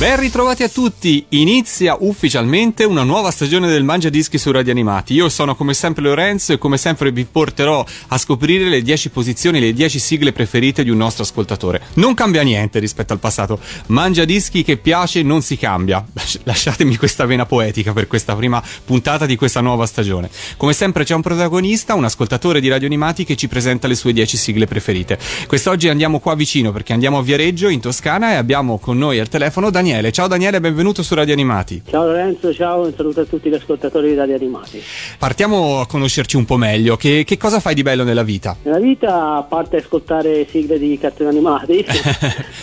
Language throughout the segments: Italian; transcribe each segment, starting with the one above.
Ben ritrovati a tutti, inizia ufficialmente una nuova stagione del Mangia Dischi su Radio Animati. Io sono come sempre Lorenzo e come sempre vi porterò a scoprire le 10 posizioni, le 10 sigle preferite di un nostro ascoltatore. Non cambia niente rispetto al passato. Mangia Dischi che piace non si cambia. Lasciatemi questa vena poetica per questa prima puntata di questa nuova stagione. Come sempre c'è un protagonista, un ascoltatore di Radio Animati che ci presenta le sue 10 sigle preferite. Quest'oggi andiamo qua vicino perché andiamo a Viareggio in Toscana e abbiamo con noi al telefono Daniele Daniele. Ciao Daniele, benvenuto su Radio Animati. Ciao Lorenzo, ciao, un saluto a tutti gli ascoltatori di Radio Animati. Partiamo a conoscerci un po' meglio. Che, che cosa fai di bello nella vita? Nella vita, a parte ascoltare sigle di cartoni animati,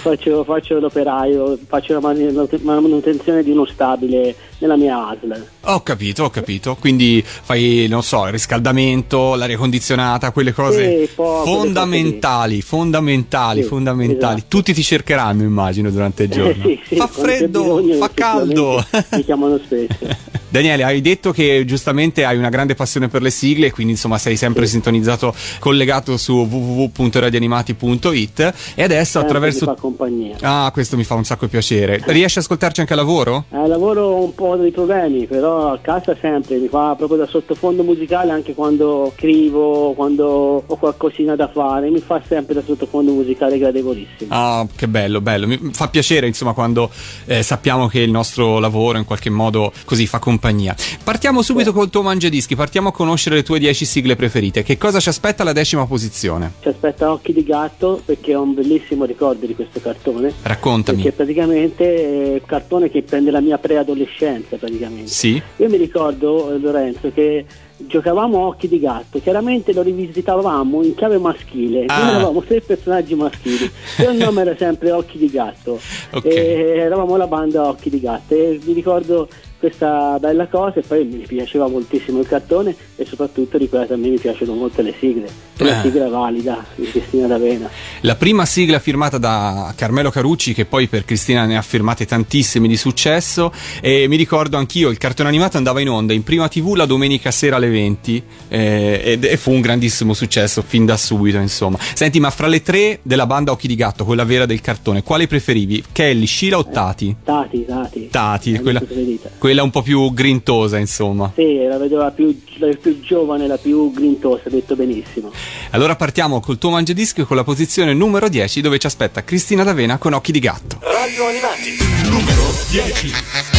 faccio, faccio, l'operaio, faccio la manutenzione di uno stabile nella mia ASL. Ho capito, ho capito. Quindi fai, non so, il riscaldamento, l'aria condizionata, quelle cose sì, fondamentali, fondamentali, sì, fondamentali. Esatto. Tutti ti cercheranno, immagino, durante il giorno. Eh, sì, Fa freddo, fa caldo. Mi chiamano spesso. Daniele, hai detto che giustamente hai una grande passione per le sigle, quindi insomma sei sempre sì. sintonizzato, collegato su www.radianimati.it e adesso sempre attraverso... Fa compagnia. Ah, questo mi fa un sacco piacere. Riesci ad ascoltarci anche a lavoro? A lavoro un po' dei problemi, però a casa sempre, mi fa proprio da sottofondo musicale anche quando scrivo, quando ho qualcosina da fare, mi fa sempre da sottofondo musicale gradevolissimo. Ah, che bello, bello. Mi fa piacere insomma quando eh, sappiamo che il nostro lavoro in qualche modo così fa compagnia compagnia. Partiamo subito col tuo mangiadischi, partiamo a conoscere le tue 10 sigle preferite. Che cosa ci aspetta alla decima posizione? Ci aspetta Occhi di gatto perché ho un bellissimo ricordo di questo cartone. Raccontami. Perché praticamente è un cartone che prende la mia preadolescenza praticamente. Sì. Io mi ricordo, eh, Lorenzo, che giocavamo a occhi di gatto, chiaramente lo rivisitavamo in chiave maschile, ah. noi eravamo tre personaggi maschili, il nome era sempre occhi di gatto, okay. e eravamo la banda occhi di gatto e mi ricordo questa bella cosa e poi mi piaceva moltissimo il cartone e soprattutto ricordo a me mi piacciono molto le sigle eh. la sigla valida di Cristina D'Avena la prima sigla firmata da Carmelo Carucci che poi per Cristina ne ha firmate tantissime di successo e mi ricordo anch'io il cartone animato andava in onda in prima tv la domenica sera alle 20 eh, e, fu un grandissimo successo fin da subito insomma senti ma fra le tre della banda Occhi di Gatto quella vera del cartone quale preferivi? Kelly, Sheila o Tati? Eh, tati, Tati Tati, quella, quella un po' più grintosa, insomma. Sì, la vedo la più, la più giovane, la più grintosa, detto benissimo. Allora partiamo col tuo mangiadischi con la posizione numero 10 dove ci aspetta Cristina D'Avena con Occhi di Gatto. Radio Animati, numero 10.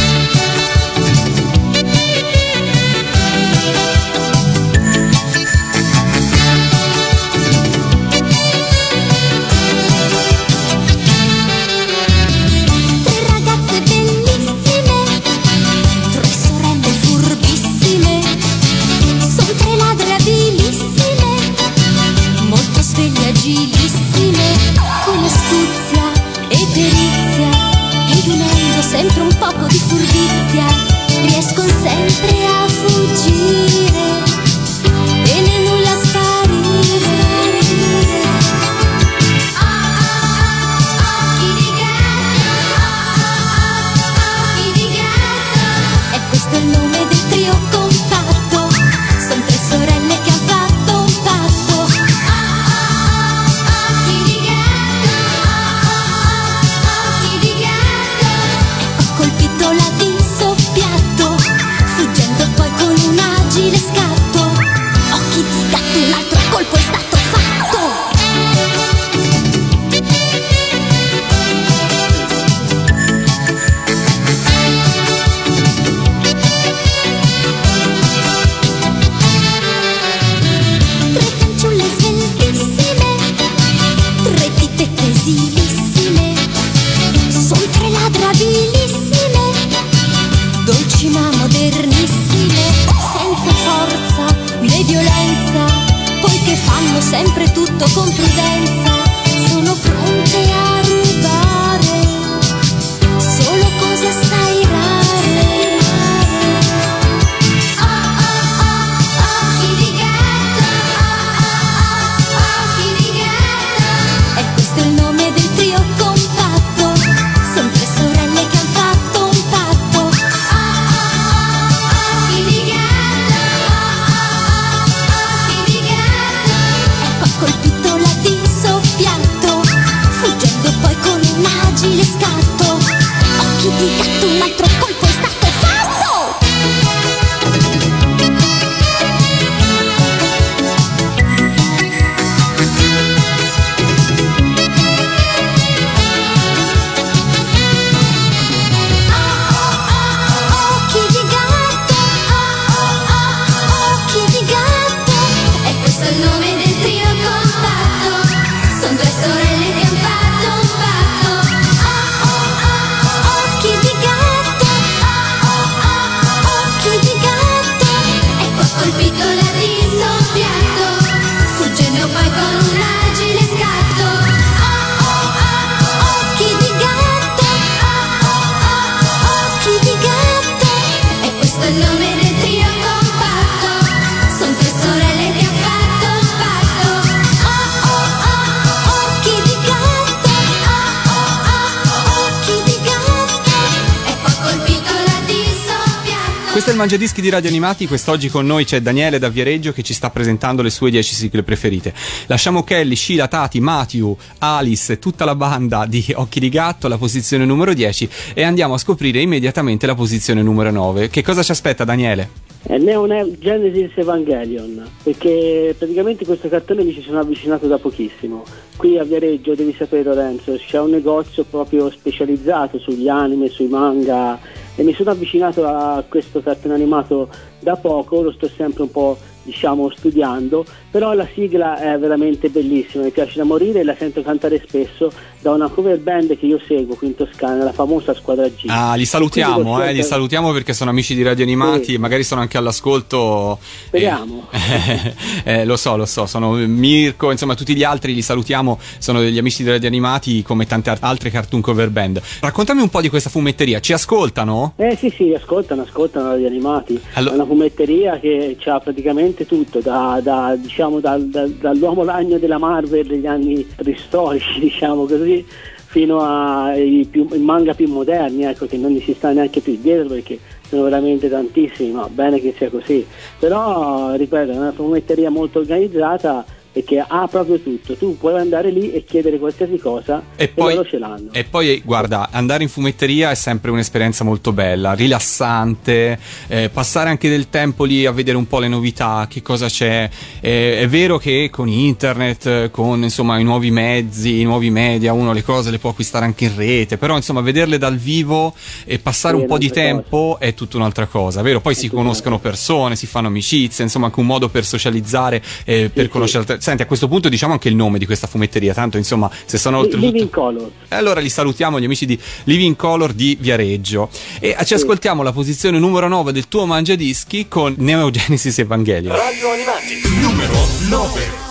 Mangiadischi di Radio Animati, quest'oggi con noi c'è Daniele da Viareggio che ci sta presentando le sue 10 sigle preferite. Lasciamo Kelly, Sheila, Tati, Matthew, Alice e tutta la banda di Occhi di Gatto alla posizione numero 10 e andiamo a scoprire immediatamente la posizione numero 9. Che cosa ci aspetta Daniele? È Neo Genesis Evangelion, perché praticamente questo cartone mi ci sono avvicinato da pochissimo. Qui a Viareggio, devi sapere Lorenzo, c'è un negozio proprio specializzato sugli anime, sui manga e mi sono avvicinato a questo cartone animato da poco, lo sto sempre un po' diciamo studiando, però la sigla è veramente bellissima, mi piace da morire e la sento cantare spesso da una cover band che io seguo qui in Toscana, la famosa Squadra G. Ah, li salutiamo, eh, li salutiamo perché sono amici di Radio Animati sì. magari sono anche all'ascolto. Speriamo. Eh, eh, lo so, lo so, sono Mirko, insomma tutti gli altri li salutiamo, sono degli amici di Radio Animati come tante altre cartoon cover band. Raccontami un po' di questa fumetteria, ci ascoltano? Eh sì, sì, ascoltano, ascoltano Radio Animati. Allora... È una fumetteria che ha praticamente tutto, da, da, diciamo, da, dall'uomo ragno della Marvel degli anni ristorici, diciamo così, fino ai più, manga più moderni, ecco, che non si sta neanche più dietro perché sono veramente tantissimi, ma bene che sia così. Però, ripeto, è una fumetteria molto organizzata perché ha proprio tutto. Tu puoi andare lì e chiedere qualsiasi cosa e, e poi, loro ce l'hanno. E poi, guarda, andare in fumetteria è sempre un'esperienza molto bella, rilassante, eh, passare anche del tempo lì a vedere un po' le novità, che cosa c'è. Eh, è vero che con internet, con insomma i nuovi mezzi, i nuovi media, uno le cose le può acquistare anche in rete, però insomma vederle dal vivo e passare sì, un po' di tempo cosa. è tutta un'altra cosa, vero? Poi è si conoscono persone, si fanno amicizie, insomma anche un modo per socializzare, eh, per conoscere altre Senti, a questo punto diciamo anche il nome di questa fumetteria, tanto insomma, se sono oltre Living Color. E allora li salutiamo gli amici di Living Color di Viareggio. E ci sì. ascoltiamo la posizione numero 9 del tuo mangiadischi con Neo Genesis Evangelion. Radio Animati, numero 9.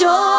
Show で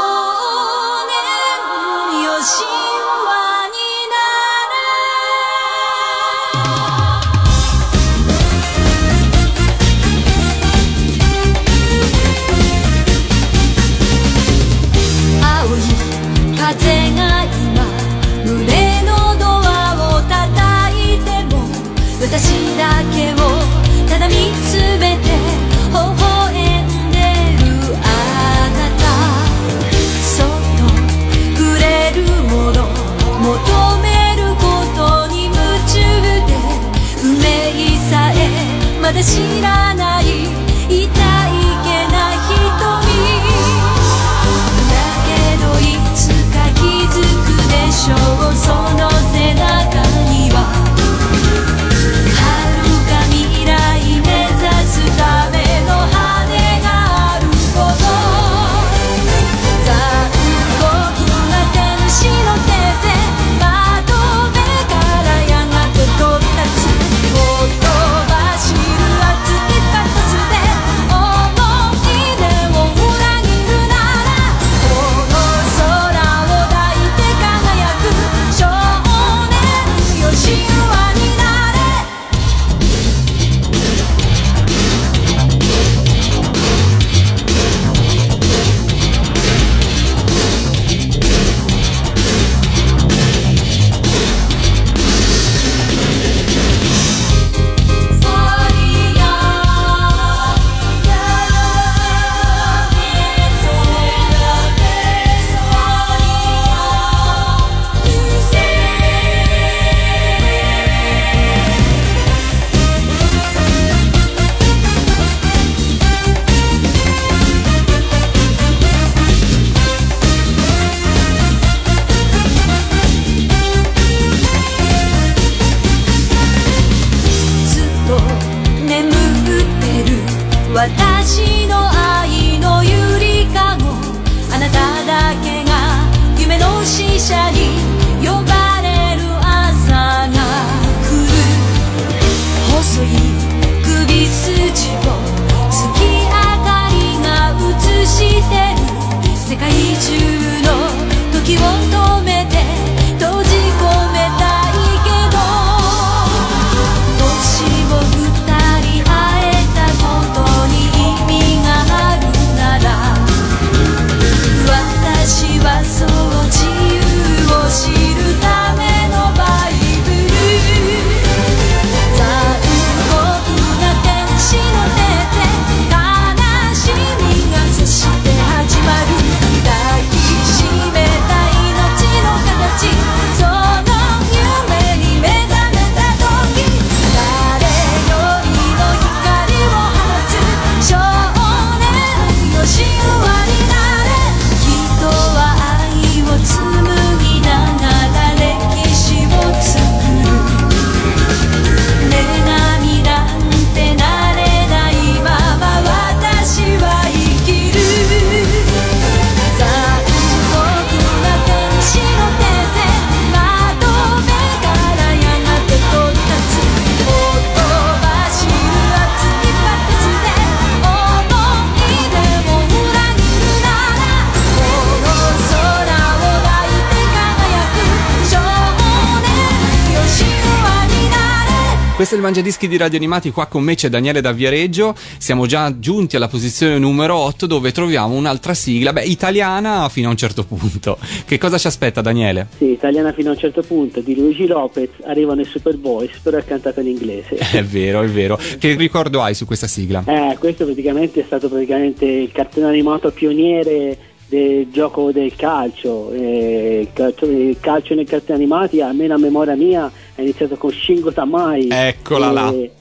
Questo è il Mangiadischi di Radio Animati, qua con me c'è Daniele da Viareggio, siamo già giunti alla posizione numero 8 dove troviamo un'altra sigla, beh italiana fino a un certo punto. Che cosa ci aspetta Daniele? Sì, italiana fino a un certo punto, di Luigi Lopez, arrivano i Super Boys, però è cantata in inglese. È vero, è vero. Che ricordo hai su questa sigla? Eh, questo praticamente è stato praticamente il cartone animato pioniere del gioco del calcio. Eh, il, calcio nei cartoni animati, almeno a memoria mia, è iniziato con Shingo Tamai. Eccola e, là. E,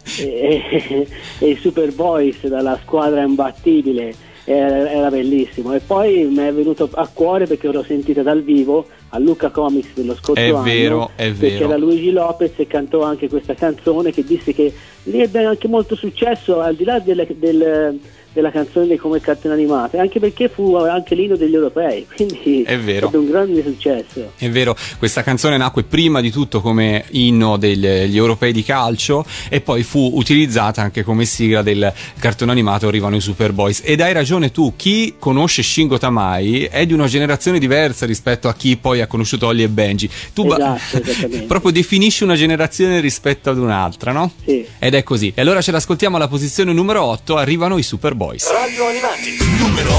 e, i Super Boys dalla squadra imbattibile. Era, era bellissimo e poi mi è venuto a cuore perché l'ho sentita dal vivo a Luca Comics dello scorso È anno vero, è vero. c'era Luigi Lopez e cantò anche questa canzone che disse che lì ebbe anche molto successo al di là delle- del- della canzone come cartone animate anche perché fu anche l'inno degli europei quindi È vero. ebbe un grande successo È vero, questa canzone nacque prima di tutto come inno degli europei di calcio e poi fu utilizzata anche come sigla del cartone animato Arrivano i Superboys. Ed hai ragione tu, chi conosce Shingo Tamai è di una generazione diversa rispetto a chi poi ha conosciuto Ollie e Benji. Tu ba- Esatto, esattamente. proprio definisci una generazione rispetto ad un'altra, no? Sì. Ed è così. E allora ce l'ascoltiamo alla posizione numero 8, arrivano i Superboys. Radio Animati, numero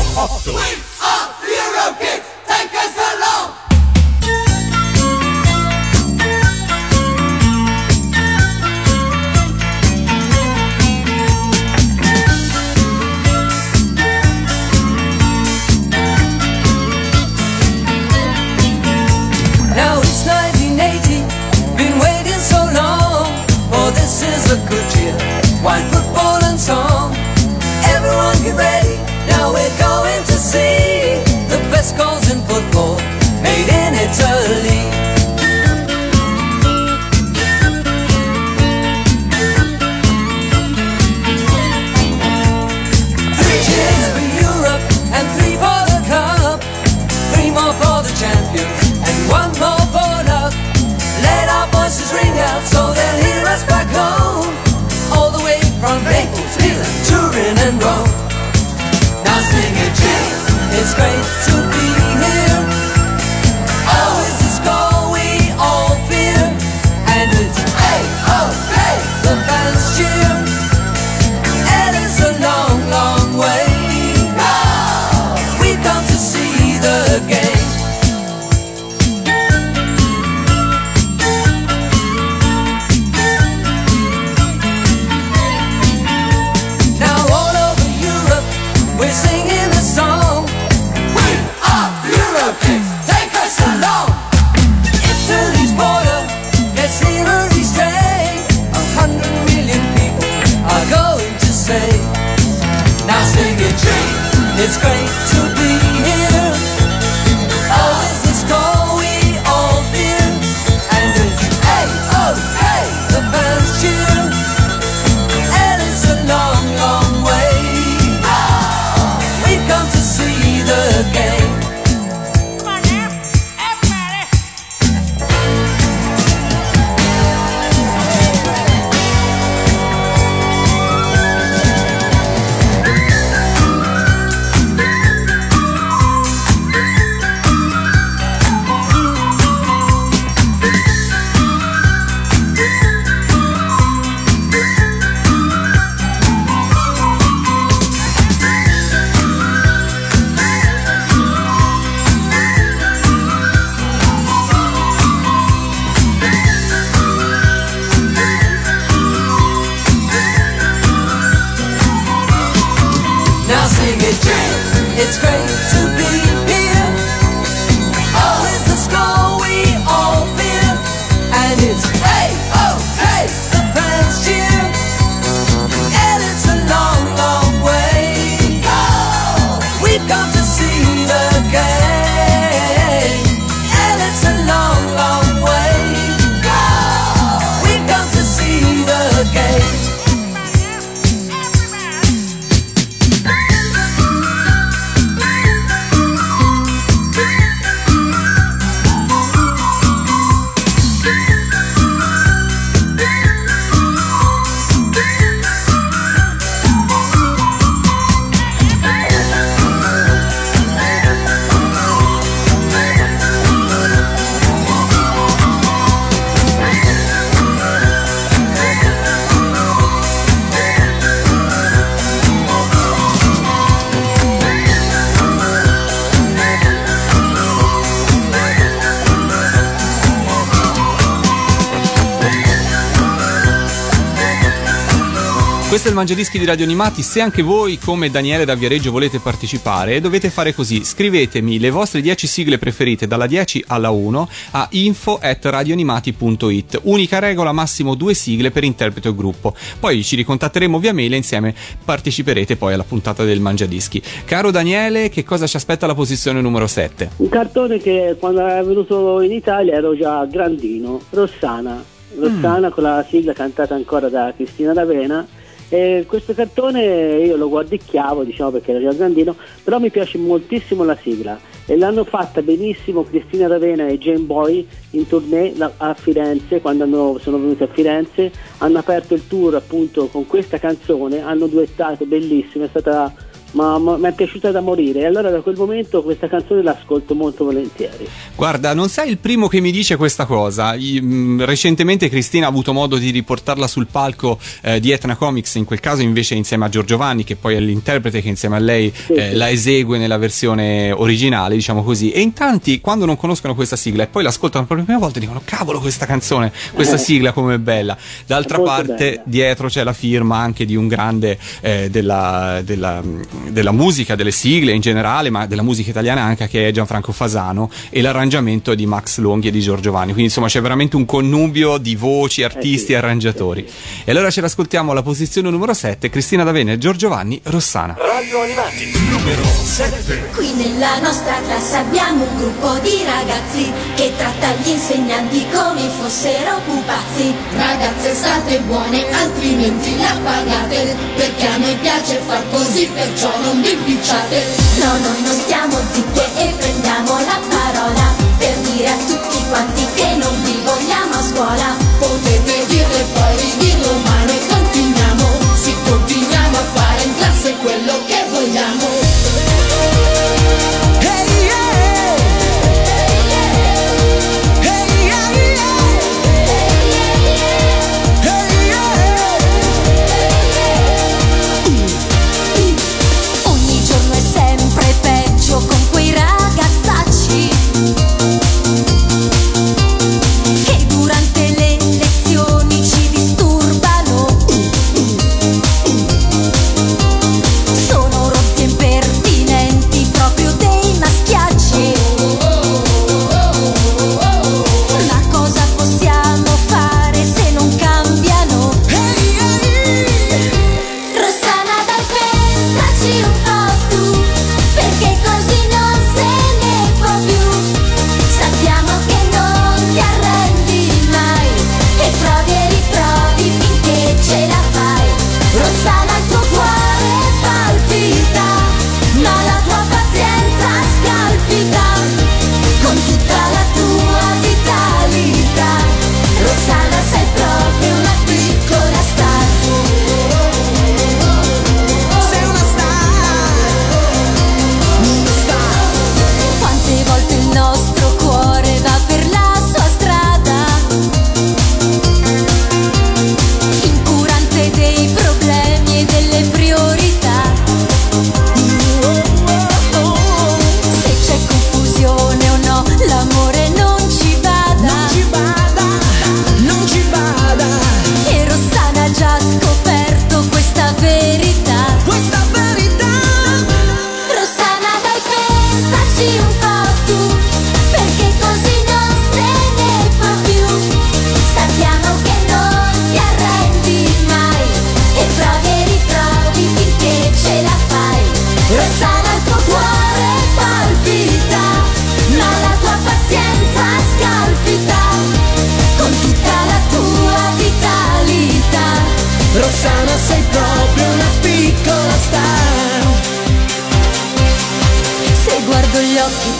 8. Now it's Ready, now we're going to see the best goals in football made in Italy. Questo è il Mangiadischi di Radio Animati. Se anche voi, come Daniele da Viareggio, volete partecipare, dovete fare così: scrivetemi le vostre 10 sigle preferite dalla 10 alla 1 a info at radioanimati.it. Unica regola, massimo due sigle per interprete o gruppo. Poi ci ricontatteremo via mail e insieme parteciperete poi alla puntata del Mangiadischi. Caro Daniele, che cosa ci aspetta alla posizione numero 7? Un cartone che quando è venuto in Italia ero già grandino, Rossana. Rossana con la sigla cantata ancora da Cristina D'Avena. E questo cartone io lo guardicchiavo, diciamo perché ero già grandino, però mi piace moltissimo la sigla. E l'hanno fatta benissimo Cristina D'Avena e Jane Boy in tournée a Firenze, quando hanno- sono venuti a Firenze, hanno aperto il tour appunto con questa canzone, hanno duettato, bellissima, è stata ma ma- mi è piaciuta da morire e allora da quel momento questa canzone l'ascolto molto volentieri. Guarda, non sei il primo che mi dice questa cosa. Mh, recentemente Cristina ha avuto modo di riportarla sul palco eh, di Etna Comics, in quel caso invece insieme a Giorgio Vanni, che poi è l'interprete che insieme a lei eh, sì. la esegue nella versione originale, diciamo così. E in tanti, quando non conoscono questa sigla e poi l'ascoltano per la prima volta, dicono: Cavolo, questa canzone, questa Eh. sigla com'è bella. D'altra È parte, bella. dietro c'è la firma anche di un grande eh, della, della, della musica, delle sigle in generale, ma della musica italiana anche che è Gianfranco Fasano e l'arrangiamento è di Max Longhi e di Giorgio Vanni. Quindi insomma c'è veramente un connubio di voci, artisti sì, e arrangiatori. E allora ce l'ascoltiamo alla posizione numero 7, Cristina D'Avena e Giorgio Vanni, Rossana. Radio Animati, numero 7. Qui nella nostra classe abbiamo un gruppo di ragazzi che tratta gli insegnanti come fossero pupazzi. Ragazze state buone, altrimenti la pagate Perché a noi piace far così, perciò non vi impicciate No, noi non stiamo zitte e prendiamo la parola per dire a tutti quanti che non vi vogliamo a scuola. Potete dirlo e poi ridirlo, ma noi continuiamo Sì, continuiamo a fare in classe quello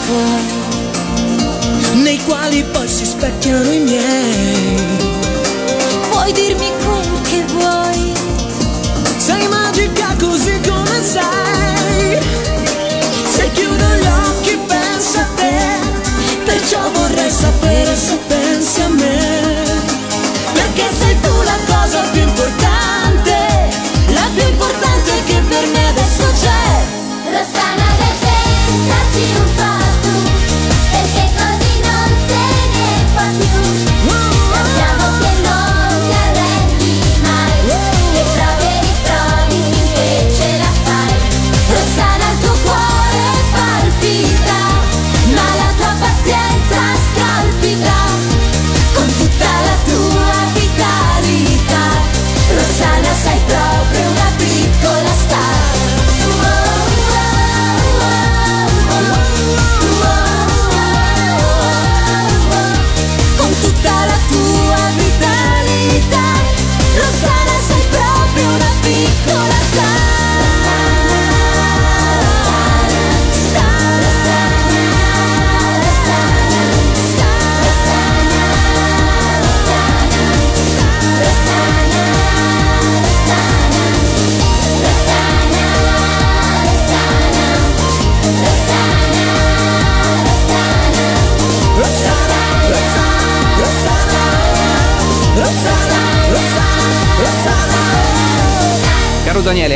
tuoi nei quali poi si specchiano i miei.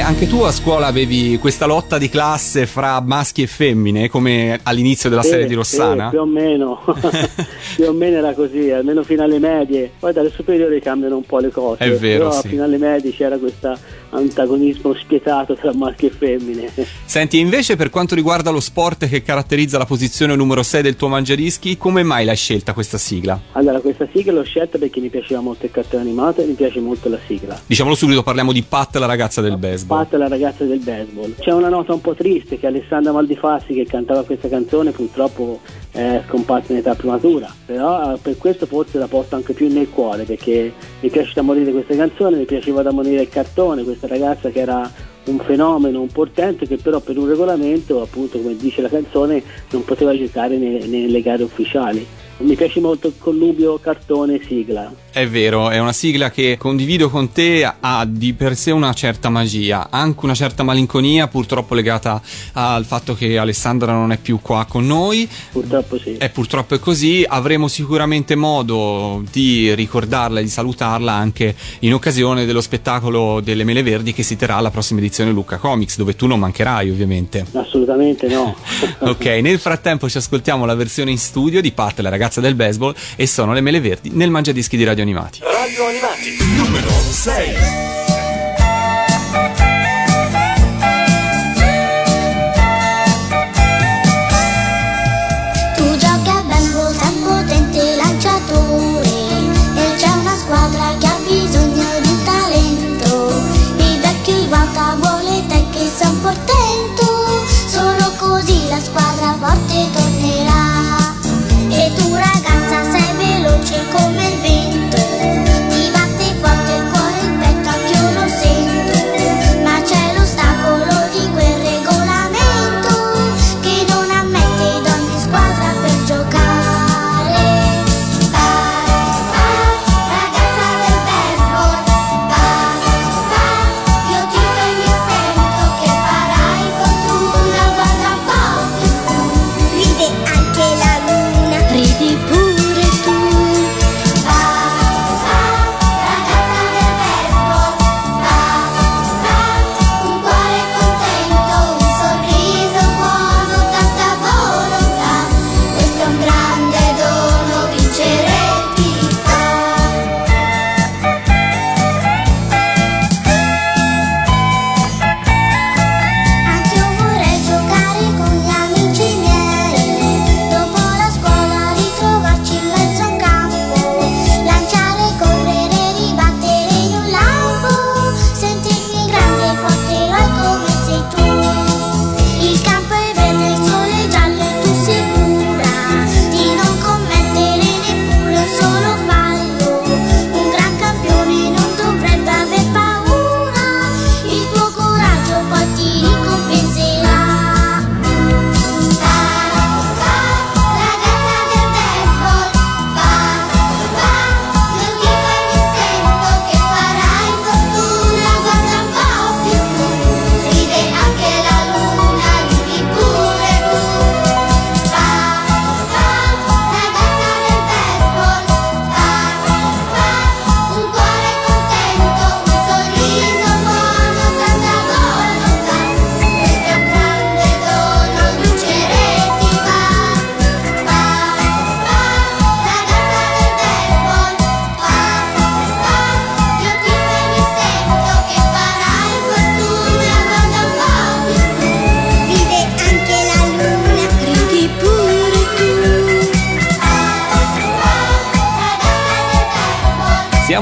Anche tu a scuola avevi questa lotta di classe fra maschi e femmine, come all'inizio della Sì, serie di Rossana? sì, più o meno, più o meno era così, almeno fino alle medie. Poi dalle superiori cambiano un po' le cose. È vero, Però sì. fino alle medie c'era questo antagonismo spietato tra maschi e femmine. Senti, invece per quanto riguarda lo sport che caratterizza la posizione numero 6 del tuo mangiadischi, come mai l'hai scelta questa sigla? Allora, questa sigla l'ho scelta perché mi piaceva molto il cartone animato e mi piace molto la sigla. Diciamolo subito, parliamo di Pat, la ragazza del baseball. Pat la ragazza del baseball. C'è una nota un po' triste che Alessandra Maldifassi che cantava questa canzone purtroppo è scomparsa in età prematura, però eh, per questo forse la porto anche più nel cuore perché mi piace da morire questa canzone, mi piaceva da morire il cartone, questa ragazza che era un fenomeno, un portento che però per un regolamento, appunto come dice la canzone, non poteva giocare ne- nelle gare ufficiali. Mi piace molto il connubio cartone sigla. È vero, è una sigla che condivido con te, ha di per sé una certa magia, anche una certa malinconia, purtroppo legata al fatto che Alessandra non è più qua con noi. Purtroppo sì. E purtroppo è così, avremo sicuramente modo di ricordarla e di salutarla anche in occasione dello spettacolo delle Mele Verdi che si terrà alla prossima edizione Lucca Comics, dove tu non mancherai ovviamente. Assolutamente no. Ok, nel frattempo ci ascoltiamo la versione in studio di Pat, la ragazza del baseball, e sono le Mele Verdi nel Mangiadischi di Radio Animati. Radio Animati, numero 6.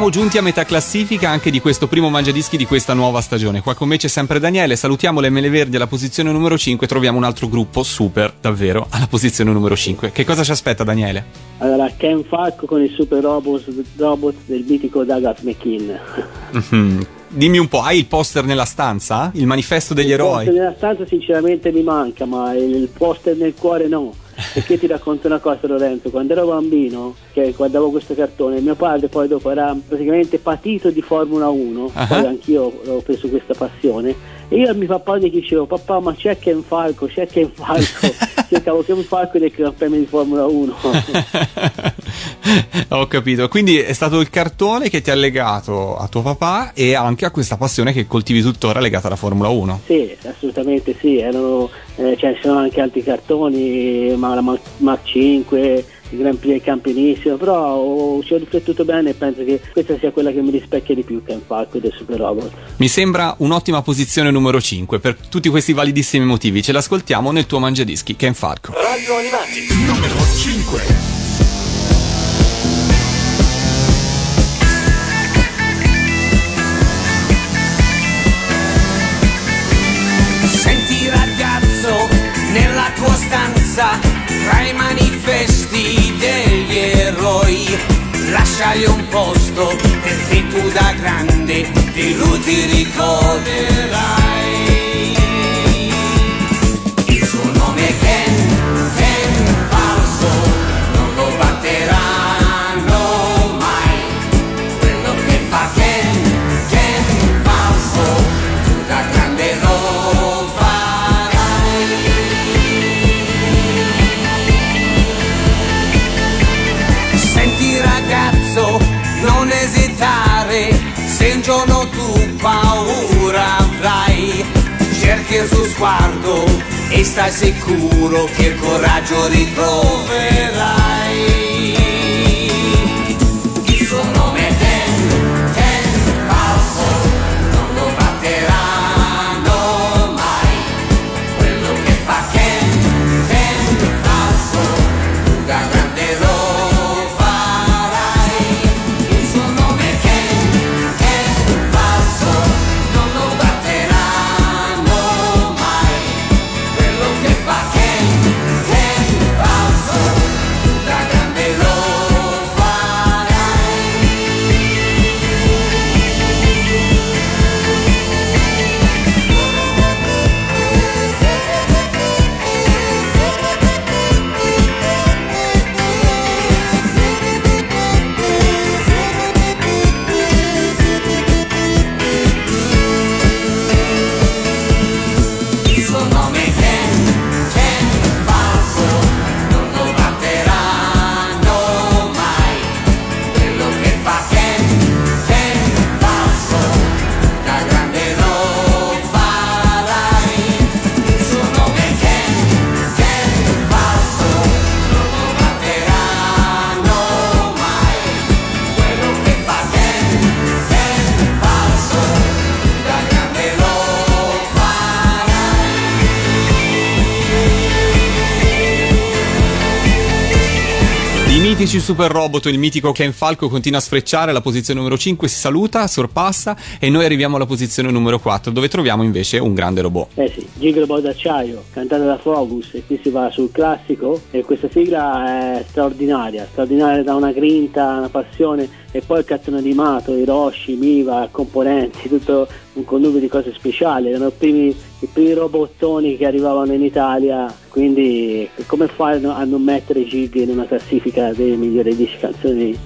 Siamo giunti a metà classifica anche di questo primo mangiadischi di questa nuova stagione. Qua con me c'è sempre Daniele. Salutiamo le Mele Verdi alla posizione numero 5. Troviamo un altro gruppo super, davvero, alla posizione numero 5. Che cosa ci aspetta, Daniele? Allora, Ken Falco con il super robot, robot del mitico Douglas McKean. Mhm. Dimmi un po', hai il poster nella stanza? Il manifesto degli Il eroi? poster nella stanza sinceramente mi manca, ma il il poster nel cuore no. Perché ti racconto una cosa Lorenzo, quando ero bambino, che guardavo questo cartone, mio padre poi dopo era praticamente patito di Formula 1, Ah. poi anch'io ho preso questa passione, e io a mio papà gli dicevo, papà ma c'è Ken Falco, c'è Ken Falco, cercavo Ken Falco del Gran Premio di Formula 1. Ho capito, quindi è stato il cartone che ti ha legato a tuo papà e anche a questa passione che coltivi tuttora legata alla Formula 1. Sì, assolutamente sì, erano, eh, cioè, ci sono anche altri cartoni, ma la Mach 5, il Grand Prix del campionissimo, però oh, ci ho riflettuto bene e penso che questa sia quella che mi rispecchia di più Ken Falco del Super Robot. Mi sembra un'ottima posizione numero 5 per tutti questi validissimi motivi. Ce l'ascoltiamo nel tuo mangiadischi, Ken Falco. Radio Animati, numero 5. Senti ragazzo, nella tua stanza, tra i manifesti degli eroi, lasciagli un posto perché tu da grande di lui ti ricorderai. Cerchi il suo sguardo e stai sicuro che il coraggio ritroverai. Super robot, il mitico Ken Falco continua a sfrecciare, la posizione numero 5 si saluta, sorpassa e noi arriviamo alla posizione numero 4 dove troviamo invece un grande robot. Eh sì, Gigrobot d'acciaio, cantata da Focus e qui si va sul classico e questa sigla è straordinaria, straordinaria da una grinta, una passione e poi il cartone animato, Hiroshi, Miva, componenti, tutto un connubio di cose speciali, erano i primi, i primi robottoni che arrivavano in Italia, quindi come fai a non mettere Gig in una classifica delle migliori 10 canzoni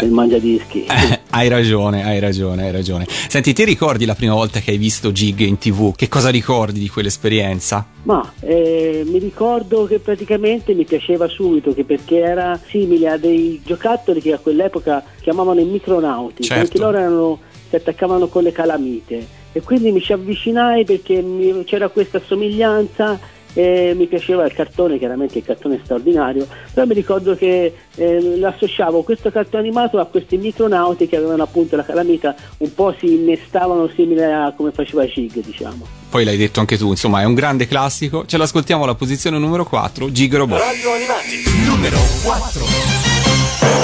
del Mangiadischi? Eh, hai ragione, hai ragione, hai ragione. Senti, ti ricordi la prima volta che hai visto Gig in tv? Che cosa ricordi di quell'esperienza? Ma eh, mi ricordo che praticamente mi piaceva subito che perché era simile a dei giocattoli che a quell'epoca chiamavano i micronauti, Certo. anche loro erano, si attaccavano con le calamite e quindi mi ci avvicinai perché mi- c'era questa somiglianza e mi piaceva il cartone, chiaramente il cartone è straordinario, però mi ricordo che eh, l'associavo questo cartone animato a questi micronauti che avevano appunto la calamita, un po' si innestavano simile a come faceva Gig, diciamo. Poi l'hai detto anche tu, insomma, è un grande classico. Ce l'ascoltiamo alla posizione numero 4, Gig Robot. Radio Animati, numero 4.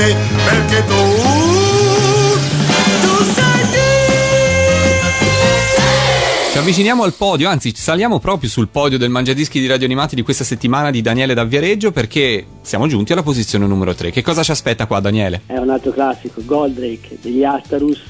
Tutti con te perché tu, tu sei Ci avviciniamo al podio, anzi saliamo proprio sul podio del Mangiadischi di Radio Animati di questa settimana di Daniele da Viareggio perché siamo giunti alla posizione numero 3. Che cosa ci aspetta qua Daniele? È un altro classico, Goldrake degli Astarus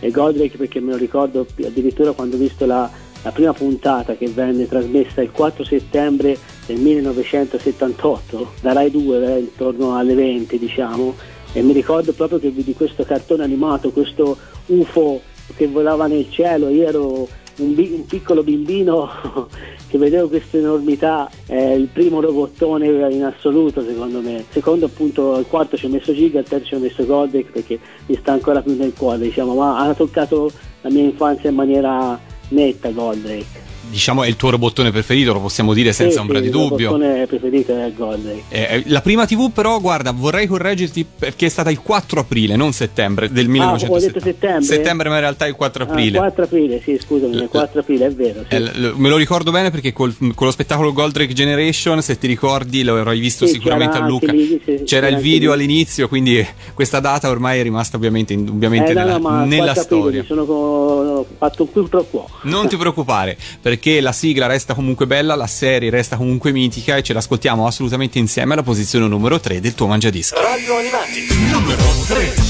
e Goldrake perché me lo ricordo addirittura quando ho visto la, la prima puntata che venne trasmessa il 4 settembre del 1978 da Rai 2 eh, intorno alle 20 diciamo e mi ricordo proprio che vidi questo cartone animato, questo UFO che volava nel cielo, io ero un, bi- un piccolo bimbino che vedevo questa enormità, è il primo robottone in assoluto secondo me. Secondo appunto al quarto ci ho messo Giga, al terzo ci ho messo Godek perché mi sta ancora più nel cuore, diciamo, ma ha toccato la mia infanzia in maniera netta Goldrake. Diciamo è il tuo robottone preferito, lo possiamo dire senza Sì, ombra sì, di dubbio. Il robottone preferito è Goldrake. Eh, eh, la prima TV però, guarda, vorrei correggerti perché è stata il 4 aprile, non settembre del Ah, ho 1970. detto settembre? Settembre, ma in realtà è il 4 aprile. Ah, 4 aprile, sì, scusami, il 4 aprile, è vero. Sì. Eh, me lo ricordo bene perché col- con lo spettacolo Goldrake Generation, se ti ricordi, lo avrai visto sicuramente a Luca. lì, c'era c'era il video lì. all'inizio, quindi questa data ormai è rimasta ovviamente, indubbiamente Eh, no, nella, no, ma nella 4 aprile storia. mi sono fatto un quo. Non ti preoccupare, perché la sigla resta comunque bella, la serie resta comunque mitica e ce l'ascoltiamo assolutamente insieme alla posizione numero 3 del tuo mangiadisco. Radio Animati, numero 3.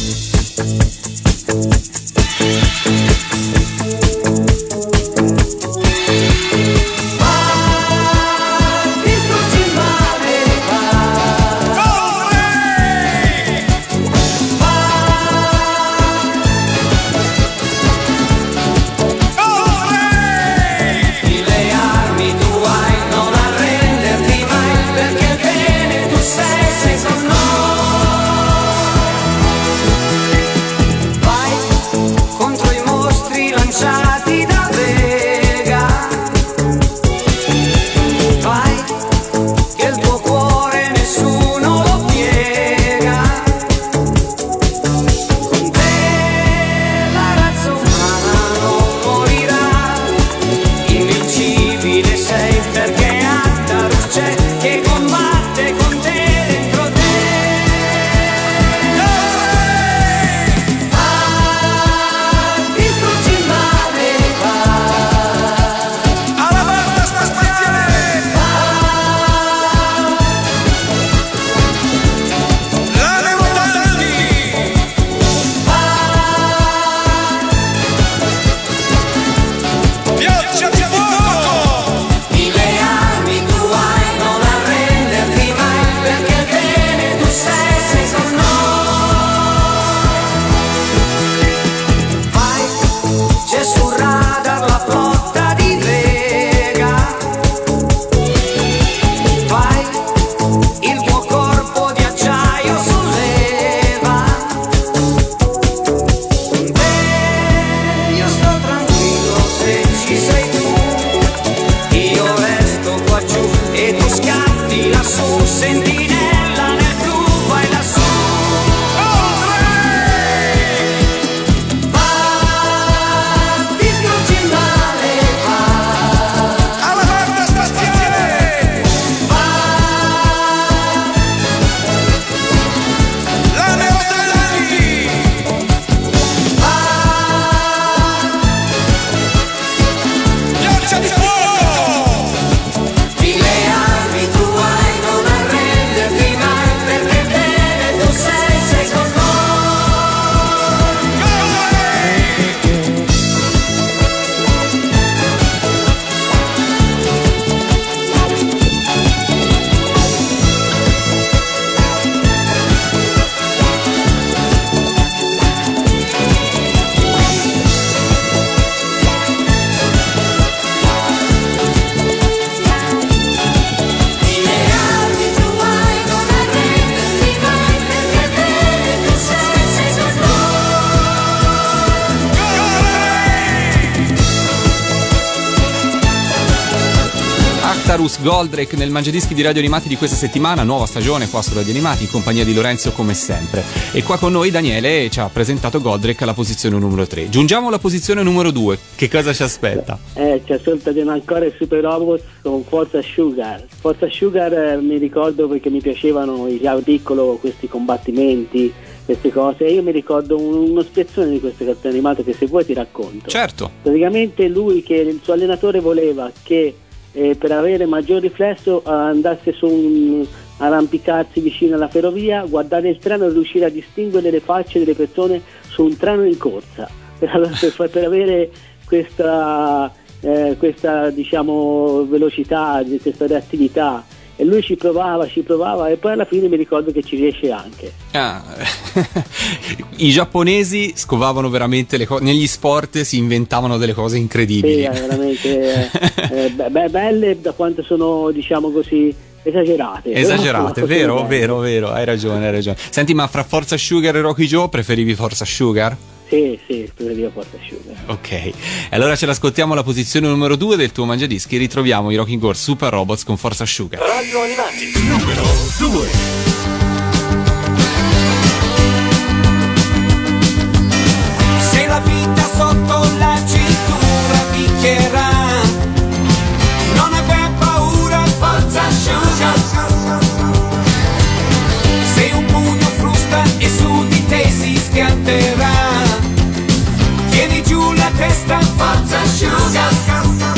Garus Goldrake nel Mangiadischi di Radio Animati di questa settimana, nuova stagione qua su Radio Animati in compagnia di Lorenzo come sempre. E qua con noi Daniele ci ha presentato Goldrake alla posizione numero 3. Giungiamo alla posizione numero 2. Che cosa ci aspetta? Eh, ci ascoltano ancora i Super Robots con Forza Sugar. Forza Sugar eh, mi ricordo perché mi piacevano io piccolo questi combattimenti, queste cose. E io mi ricordo un- uno spezzone di questo cartone animato che se vuoi ti racconto. Certo. Praticamente lui che il suo allenatore voleva che eh, per avere maggior riflesso eh, andasse su un arrampicarsi vicino alla ferrovia, guardare il treno e riuscire a distinguere le facce delle persone su un treno in corsa. Per, per, per avere questa, eh, questa diciamo, velocità, questa reattività. E lui ci provava, ci provava e poi alla fine mi ricordo che ci riesce anche. Ah, I giapponesi scovavano veramente le cose. Negli sport si inventavano delle cose Sì, incredibili. eh, veramente eh, eh, be- be- belle da quanto sono, diciamo così, esagerate. Esagerate, vero, vero, vero, hai ragione, hai ragione. Senti, ma fra Forza Sugar e Rocky Joe preferivi Forza Sugar? Sì, sì, preferivo Forza Sugar. Ok, allora ce l'ascoltiamo alla posizione numero 2 del tuo mangiadischi. Ritroviamo i Rocking Horse Super Robots con Forza Sugar. Radio Animati, numero 2. Se la vita sotto la cintura picchierà, non aver paura, forza asciuga. Se un pugno frusta e su di te si schianterà, giù la testa, forza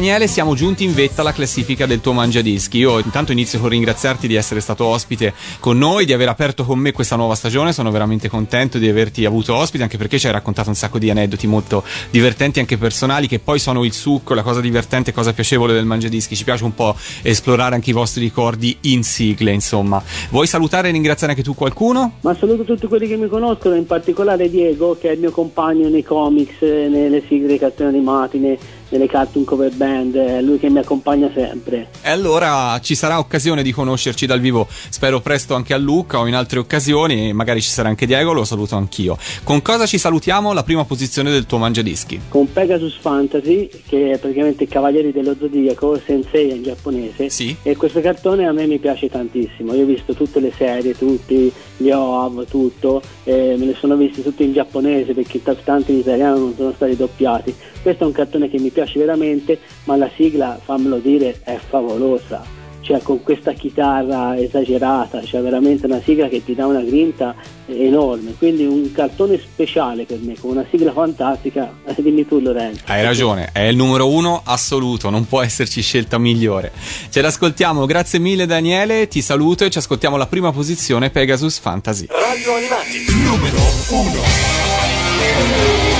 Daniele, siamo giunti in vetta alla classifica del tuo mangiadischi. Io intanto inizio con ringraziarti di essere stato ospite con noi, di aver aperto con me questa nuova stagione. Sono veramente contento di averti avuto ospite, anche perché ci hai raccontato un sacco di aneddoti molto divertenti, anche personali, che poi sono il succo, la cosa divertente, cosa piacevole del mangiadischi. Ci piace un po' esplorare anche i vostri ricordi in sigle, insomma. Vuoi salutare e ringraziare anche tu qualcuno? Ma saluto tutti quelli che mi conoscono, in particolare Diego, che è il mio compagno nei comics, eh, nelle sigle dei cartoni animati, nelle cartoon cover band, è lui che mi accompagna sempre. E allora ci sarà occasione di conoscerci dal vivo, spero presto anche a Lucca o in altre occasioni, magari ci sarà anche Diego, lo saluto anch'io. Con cosa ci salutiamo? La prima posizione del tuo mangiadischi. Con Pegasus Fantasy, che è praticamente i Cavalieri dello Zodiaco, Sensei in giapponese. Sì. E questo cartone a me mi piace tantissimo. Io ho visto tutte le serie, tutti gli OAV, tutto, e me le sono visti tutti in giapponese perché tanti in italiano non sono stati doppiati. Questo è un cartone che mi piace veramente, ma la sigla, fammelo dire, è favolosa. cioè con questa chitarra esagerata, cioè veramente una sigla che ti dà una grinta enorme, quindi un cartone speciale per me, con una sigla fantastica, dimmi tu Lorenzo. Hai ragione, è il numero uno assoluto, non può esserci scelta migliore. Ce l'ascoltiamo, grazie mille Daniele, ti saluto e ci ascoltiamo la prima posizione Pegasus Fantasy. Radio Animati, numero 1.「